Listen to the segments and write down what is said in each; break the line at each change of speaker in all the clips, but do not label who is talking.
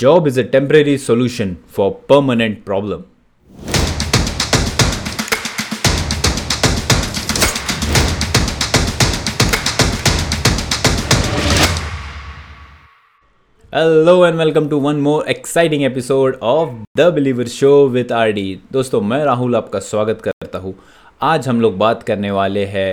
Job is a temporary solution for permanent problem. Hello and welcome to one more exciting episode of the believer show with R D दोस्तों, मैं राहुल आपका स्वागत करता हूँ आज हम लोग बात करने वाले हैं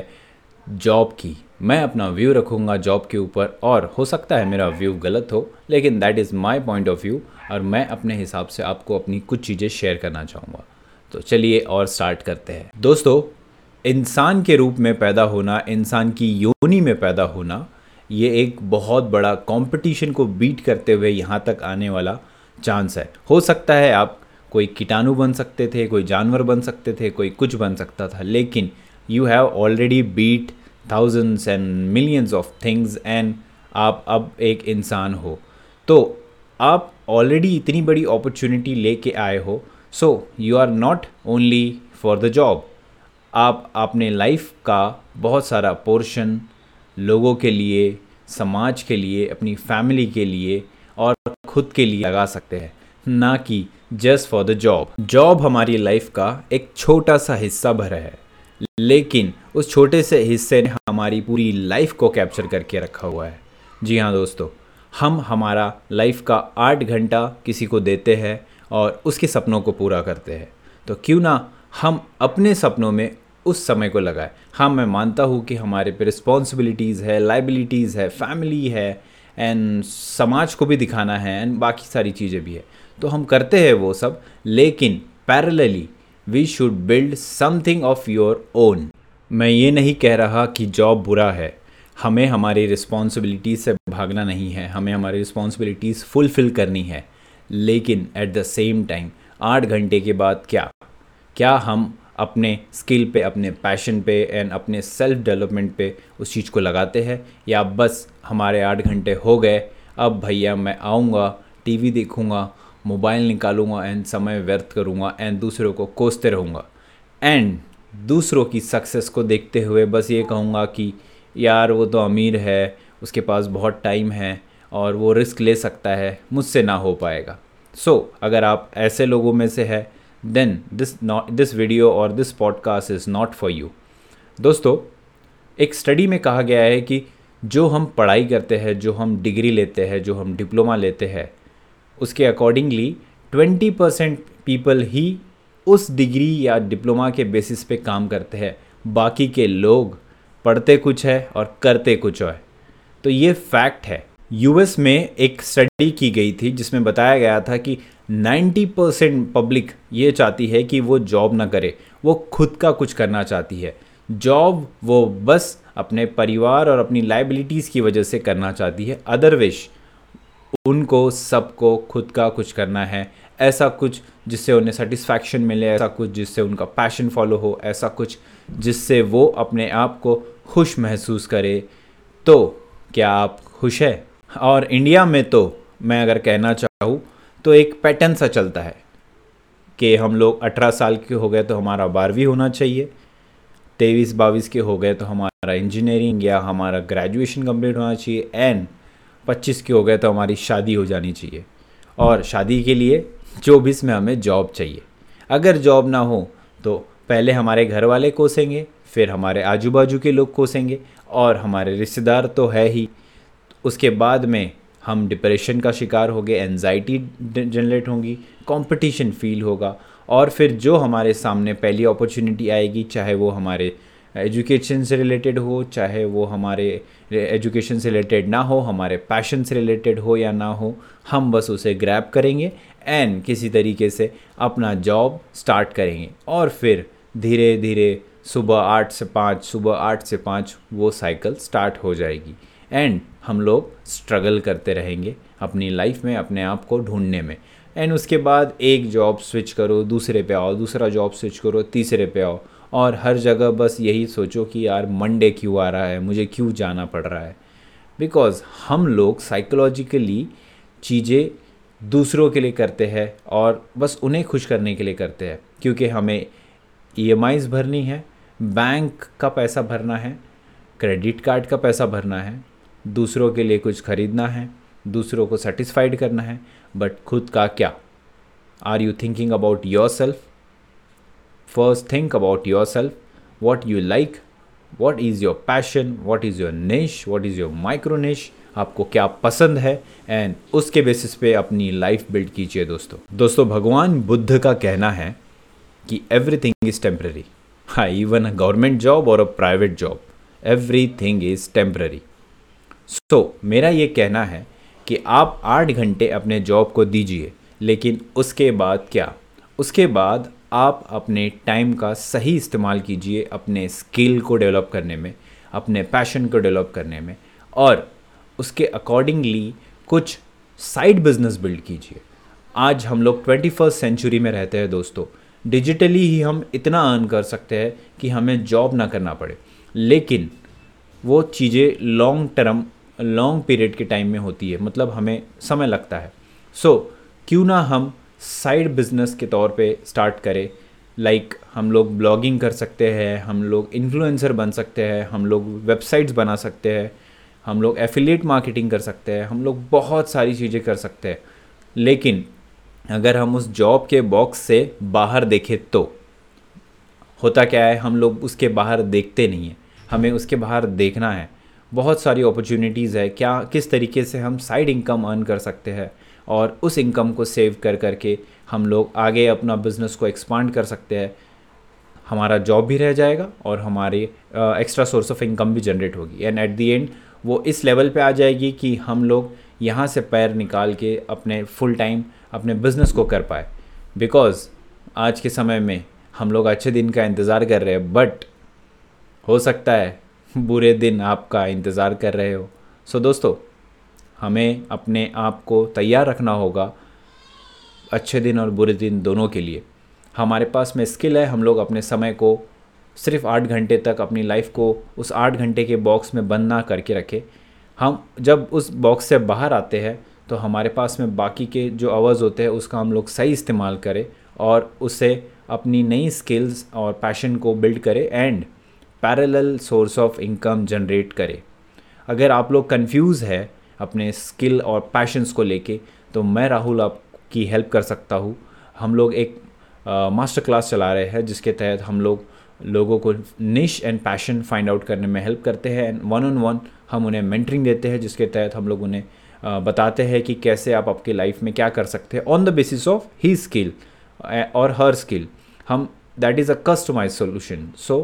जॉब की। मैं अपना व्यू रखूँगा जॉब के ऊपर और हो सकता है मेरा व्यू गलत हो, लेकिन that is my point of view और मैं अपने हिसाब से आपको अपनी कुछ चीज़ें शेयर करना चाहूँगा। तो चलिए और स्टार्ट करते हैं। दोस्तों, इंसान के रूप में पैदा होना, इंसान की योनि में पैदा होना, ये एक बहुत बड़ा कंपटीशन को बीट करते हुए यहाँ तक आने वाला चांस है। हो सकता है आप कोई कीटाणु बन सकते थे, कोई जानवर बन सकते थे, कोई कुछ बन सकता था, लेकिन you have already beat thousands and millions of things and आप अब एक इंसान हो। तो आप ऑलरेडी इतनी बड़ी अपॉर्चुनिटी लेके आए हो। So you are not only for the job आप अपने लाइफ का बहुत सारा पोर्शन लोगों के लिए, समाज के लिए, अपनी फैमिली के लिए और खुद के लिए लगा सकते हैं। ना कि just for the job job हमारी लाइफ का एक छोटा सा हिस्सा भरा है। लेकिन उस छोटे से हिस्से ने हमारी पूरी लाइफ को कैप्चर करके रखा हुआ है। जी हाँ दोस्तों, हम हमारा लाइफ का आठ घंटा किसी को देते हैं और उसके सपनों को पूरा करते हैं। तो क्यों ना हम अपने सपनों में उस समय को लगाए। हाँ मैं मानता हूँ कि हमारे पे रिस्पॉन्सिबिलिटीज़ है लाइबिलिटीज़ है फैमिली है एंड समाज को भी दिखाना है एंड बाकी सारी चीज़ें भी है। तो हम करते हैं वो सब, लेकिन parallelly we should build something of your own मैं ये नहीं कह रहा कि जॉब बुरा है। हमें हमारी रिस्पॉन्सिबिलिटीज़ से भागना नहीं है। हमें हमारी रिस्पॉन्सिबिलिटीज़ फुलफ़िल करनी है। लेकिन एट द सेम टाइम आठ घंटे के बाद क्या? क्या हम अपने स्किल पे, अपने पैशन पे एंड अपने सेल्फ डेवलपमेंट पे उस चीज़ को लगाते हैं? या बस हमारे आठ घंटे हो गए, अब भैया मैं आऊँगा टीवी देखूँगा मोबाइल निकालूँगा एंड समय व्यर्थ करूँगा एंड दूसरों को कोसते रहूँगा। एंड दूसरों की सक्सेस को देखते हुए बस ये कहूँगा कि यार वो तो अमीर है उसके पास बहुत टाइम है और वो रिस्क ले सकता है मुझसे ना हो पाएगा। सो so, अगर आप ऐसे लोगों में से है then this not this video और this podcast is not for you दोस्तों एक स्टडी में कहा गया है कि जो हम पढ़ाई करते हैं जो हम डिग्री लेते हैं जो हम डिप्लोमा लेते हैं उसके अकॉर्डिंगली ट्वेंटी परसेंट पीपल ही उस डिग्री या डिप्लोमा के बेसिस पे काम करते हैं। बाकी के लोग पढ़ते कुछ है और करते कुछ है। तो ये फैक्ट है। यूएस में एक स्टडी की गई थी जिसमें बताया गया था कि 90 परसेंट पब्लिक ये चाहती है कि वो जॉब ना करे। वो खुद का कुछ करना चाहती है। जॉब वो बस अपने परिवार और अपनी लाइबिलिटीज़ की वजह से करना चाहती है। अदरवेश उनको, सबको, खुद का कुछ करना है। ऐसा कुछ जिससे उन्हें सेटिस्फैक्शन मिले, ऐसा कुछ जिससे उनका पैशन फॉलो हो, ऐसा कुछ जिससे वो अपने आप को खुश महसूस करे। तो क्या आप खुश है? और इंडिया में तो मैं अगर कहना चाहूँ तो एक पैटर्न सा चलता है कि हम लोग अठारह साल के हो गए तो हमारा बारहवीं होना चाहिए। तेईस बाईस के हो गए तो हमारा इंजीनियरिंग या हमारा ग्रेजुएशन कंप्लीट होना चाहिए। एंड पच्चीस के हो गए तो हमारी शादी हो जानी चाहिए। और शादी के लिए चौबीस में हमें जॉब चाहिए। अगर जॉब ना हो तो पहले हमारे घर वाले कोसेंगे, फिर हमारे आजू बाजू के लोग कोसेंगे, और हमारे रिश्तेदार तो है ही। उसके बाद में हम डिप्रेशन का शिकार हो गए एनजाइटी जनरेट होंगी कंपटीशन फील होगा। और फिर जो हमारे सामने पहली अपॉर्चुनिटी आएगी, चाहे वो हमारे एजुकेशन से रिलेटेड हो, चाहे वो हमारे एजुकेशन से रिलेटेड ना हो, हमारे पैशन से रिलेटेड हो या ना हो, हम बस उसे ग्रैब करेंगे एंड किसी तरीके से अपना जॉब स्टार्ट करेंगे। और फिर धीरे धीरे सुबह आठ से पाँच, सुबह आठ से पाँच वो साइकिल स्टार्ट हो जाएगी। एंड हम लोग स्ट्रगल करते रहेंगे अपनी लाइफ में, अपने आप को ढूँढने में। एंड उसके बाद एक जॉब स्विच करो, दूसरे पे आओ, दूसरा जॉब स्विच करो, तीसरे पे आओ। और हर जगह बस यही सोचो कि यार मंडे क्यों आ रहा है? मुझे क्यों जाना पड़ रहा है? बिकॉज़ हम लोग साइकोलॉजिकली चीज़ें दूसरों के लिए करते हैं और बस उन्हें खुश करने के लिए करते हैं, क्योंकि हमें ई भरनी है बैंक का पैसा भरना है क्रेडिट कार्ड का पैसा भरना है, दूसरों के लिए कुछ ख़रीदना है, दूसरों को सेटिस्फाइड करना है बट खुद का क्या? Are you thinking about yourself think about yourself what you like what is your passion what is your niche what is your micro niche आपको क्या पसंद है? एंड उसके बेसिस पे अपनी लाइफ बिल्ड कीजिए दोस्तों। दोस्तों, भगवान बुद्ध का कहना है कि एवरीथिंग इज़ टेम्प्रेरी हाँ इवन अ गवर्नमेंट जॉब और a private job everything is temporary so मेरा ये कहना है कि आप आठ घंटे अपने जॉब को दीजिए, लेकिन उसके बाद क्या? उसके बाद आप अपने टाइम का सही इस्तेमाल कीजिए अपने स्किल को डेवलप करने में अपने पैशन को डेवलप करने में और उसके अकॉर्डिंगली कुछ साइड बिज़नेस बिल्ड कीजिए। आज हम लोग ट्वेंटी फ़र्स्ट सेंचुरी में रहते हैं दोस्तों। डिजिटली ही हम इतना अर्न कर सकते हैं कि हमें जॉब ना करना पड़े। लेकिन वो चीज़ें लॉन्ग टर्म लॉन्ग पीरियड के टाइम में होती है। मतलब हमें समय लगता है। सो so, क्यों ना हम साइड बिज़नेस के तौर पे स्टार्ट करें। लाइक like, हम लोग ब्लॉगिंग कर सकते हैं हम लोग इन्फ्लुएंसर बन सकते हैं हम लोग वेबसाइट्स बना सकते हैं हम लोग एफिलिएट मार्केटिंग कर सकते हैं हम लोग बहुत सारी चीज़ें कर सकते हैं। लेकिन अगर हम उस जॉब के बॉक्स से बाहर देखें तो होता क्या है हम लोग उसके बाहर देखते नहीं हैं। हमें उसके बाहर देखना है। बहुत सारी अपॉर्चुनिटीज़ है। क्या किस तरीके से हम साइड इनकम अर्न कर सकते हैं? और उस इनकम को सेव कर करके हम लोग आगे अपना बिज़नेस को एक्सपांड कर सकते हैं। हमारा जॉब भी रह जाएगा और हमारी एक्स्ट्रा सोर्स ऑफ़ इनकम भी जनरेट होगी। एंड एट दी एंड वो इस लेवल पे आ जाएगी कि हम लोग यहाँ से पैर निकाल के अपने फुल टाइम अपने बिज़नेस को कर पाए। बिकॉज़ आज के समय में हम लोग अच्छे दिन का इंतज़ार कर रहे हैं बट हो सकता है बुरे दिन आपका इंतज़ार कर रहे हो। सो so, दोस्तों हमें अपने आप को तैयार रखना होगा अच्छे दिन और बुरे दिन दोनों के लिए। हमारे पास में स्किल है, हम लोग अपने समय को सिर्फ़ आठ घंटे तक अपनी लाइफ को उस आठ घंटे के बॉक्स में बंद ना करके रखें। हम जब उस बॉक्स से बाहर आते हैं तो हमारे पास में बाकी के जो आवर्स होते हैं, उसका हम लोग सही इस्तेमाल करें और उससे अपनी नई स्किल्स और पैशन को बिल्ड करें and parallel source of income generate करें। अगर आप लोग कंफ्यूज है अपने स्किल और पैशंस को लेके तो मैं राहुल आपकी हेल्प कर सकता हूँ। हम लोग एक मास्टर क्लास चला रहे हैं, जिसके तहत हम लोग लोगों को niche and passion find out करने में हेल्प करते हैं एंड वन ऑन वन हम उन्हें मेंटरिंग देते हैं, जिसके तहत हम लोग उन्हें बताते हैं कि कैसे आप आपकी लाइफ में क्या कर सकते हैं ऑन द बेसिस ऑफ़ ही स्किल और हर स्किल हम that is a customize solution so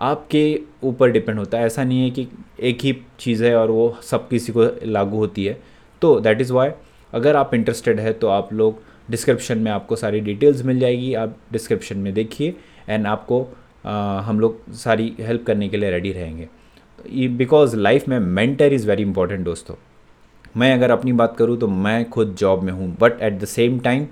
आपके ऊपर डिपेंड होता है। ऐसा नहीं है कि एक ही चीज़ है और वो सब किसी को लागू होती है। तो दैट इज़ वाई अगर आप इंटरेस्टेड है तो आप लोग डिस्क्रिप्शन में आपको सारी डिटेल्स मिल जाएगी। आप डिस्क्रिप्शन में देखिए एंड आपको आ, हम लोग सारी हेल्प करने के लिए रेडी रहेंगे। बिकॉज़ लाइफ में मेंटर इज़ वेरी इंपॉर्टेंट दोस्तों। मैं अगर अपनी बात करूँ तो मैं खुद जॉब में हूँ but at the same time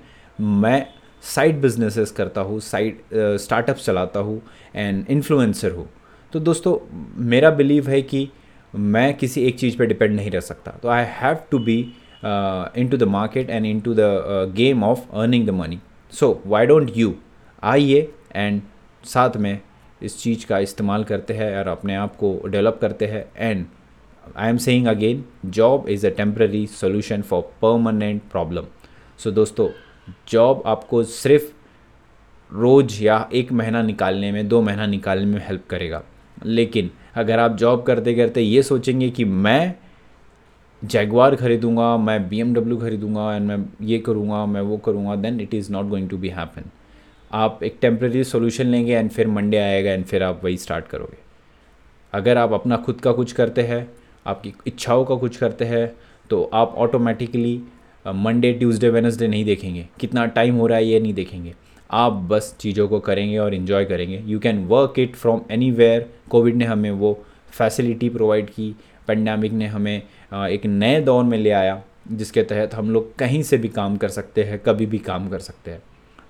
मैं साइड बिजनेसेस करता हूँ साइड स्टार्टअप्स चलाता हूँ एंड इन्फ्लुएंसर हूँ। तो दोस्तों, मेरा बिलीव है कि मैं किसी एक चीज़ पे डिपेंड नहीं रह सकता। तो I have to be into the market and into the game of earning the money so why don't you आइए एंड साथ में इस चीज़ का इस्तेमाल करते हैं और अपने आप को डेवलप करते हैं and I am saying again job is a temporary solution for permanent problem so दोस्तों जॉब आपको सिर्फ़ रोज़ या एक महीना निकालने में, दो महीना निकालने में हेल्प करेगा। लेकिन अगर आप जॉब करते करते ये सोचेंगे कि मैं जैगवार खरीदूँगा, मैं बी एम खरीदूँगा एंड मैं ये करूँगा, मैं वो करूँगा then it is not going to be happen आप एक टेम्प्रेरी सोल्यूशन लेंगे एंड फिर मंडे आएगा एंड फिर आप वही स्टार्ट करोगे। अगर आप अपना खुद का कुछ करते हैं, आपकी इच्छाओं का कुछ करते हैं तो आप ऑटोमेटिकली मंडे ट्यूसडे वेनसडे नहीं देखेंगे। कितना टाइम हो रहा है ये नहीं देखेंगे। आप बस चीज़ों को करेंगे और इन्जॉय करेंगे। You can work it from anywhere Covid ने हमें वो फैसिलिटी प्रोवाइड की। पेंडेमिक ने हमें एक नए दौर में ले आया जिसके तहत हम लोग कहीं से भी काम कर सकते हैं कभी भी काम कर सकते हैं।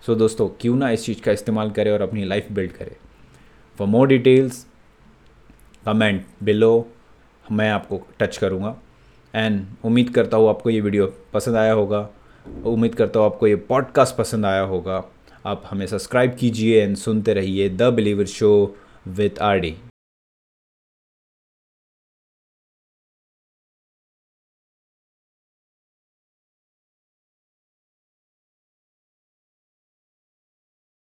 सो so, दोस्तों क्यों ना इस चीज़ का इस्तेमाल करें और अपनी लाइफ बिल्ड करें। For more details comment below मैं आपको टच करूँगा। एंड उम्मीद करता हूँ आपको ये वीडियो पसंद आया होगा। उम्मीद करता हूँ आपको ये पॉडकास्ट पसंद आया होगा। आप हमें सब्सक्राइब कीजिए एंड सुनते रहिए the believer show with R D